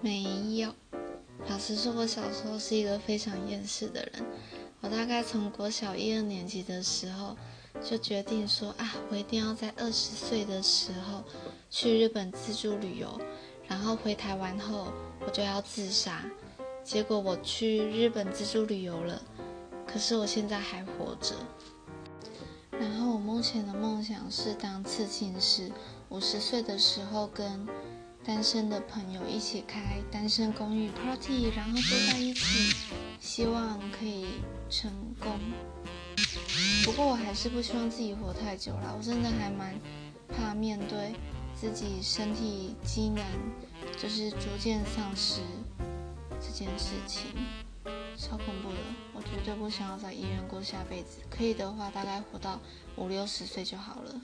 没有。老实说，我小时候是一个非常厌世的人。我大概从国小一二年级的时候，就决定说啊，我一定要在二十岁的时候去日本自助旅游，然后回台湾后我就要自杀。结果我去日本自助旅游了，可是我现在还活着。然后我目前的梦想是当刺青师，五十岁的时候跟单身的朋友一起开单身公寓 party，然后坐在一起，希望可以成功。不过我还是不希望自己活太久了，我真的还蛮怕面对自己身体机能就是逐渐丧失这件事情。超恐怖的，我绝对不想要在医院过下辈子。可以的话，大概活到五六十岁就好了。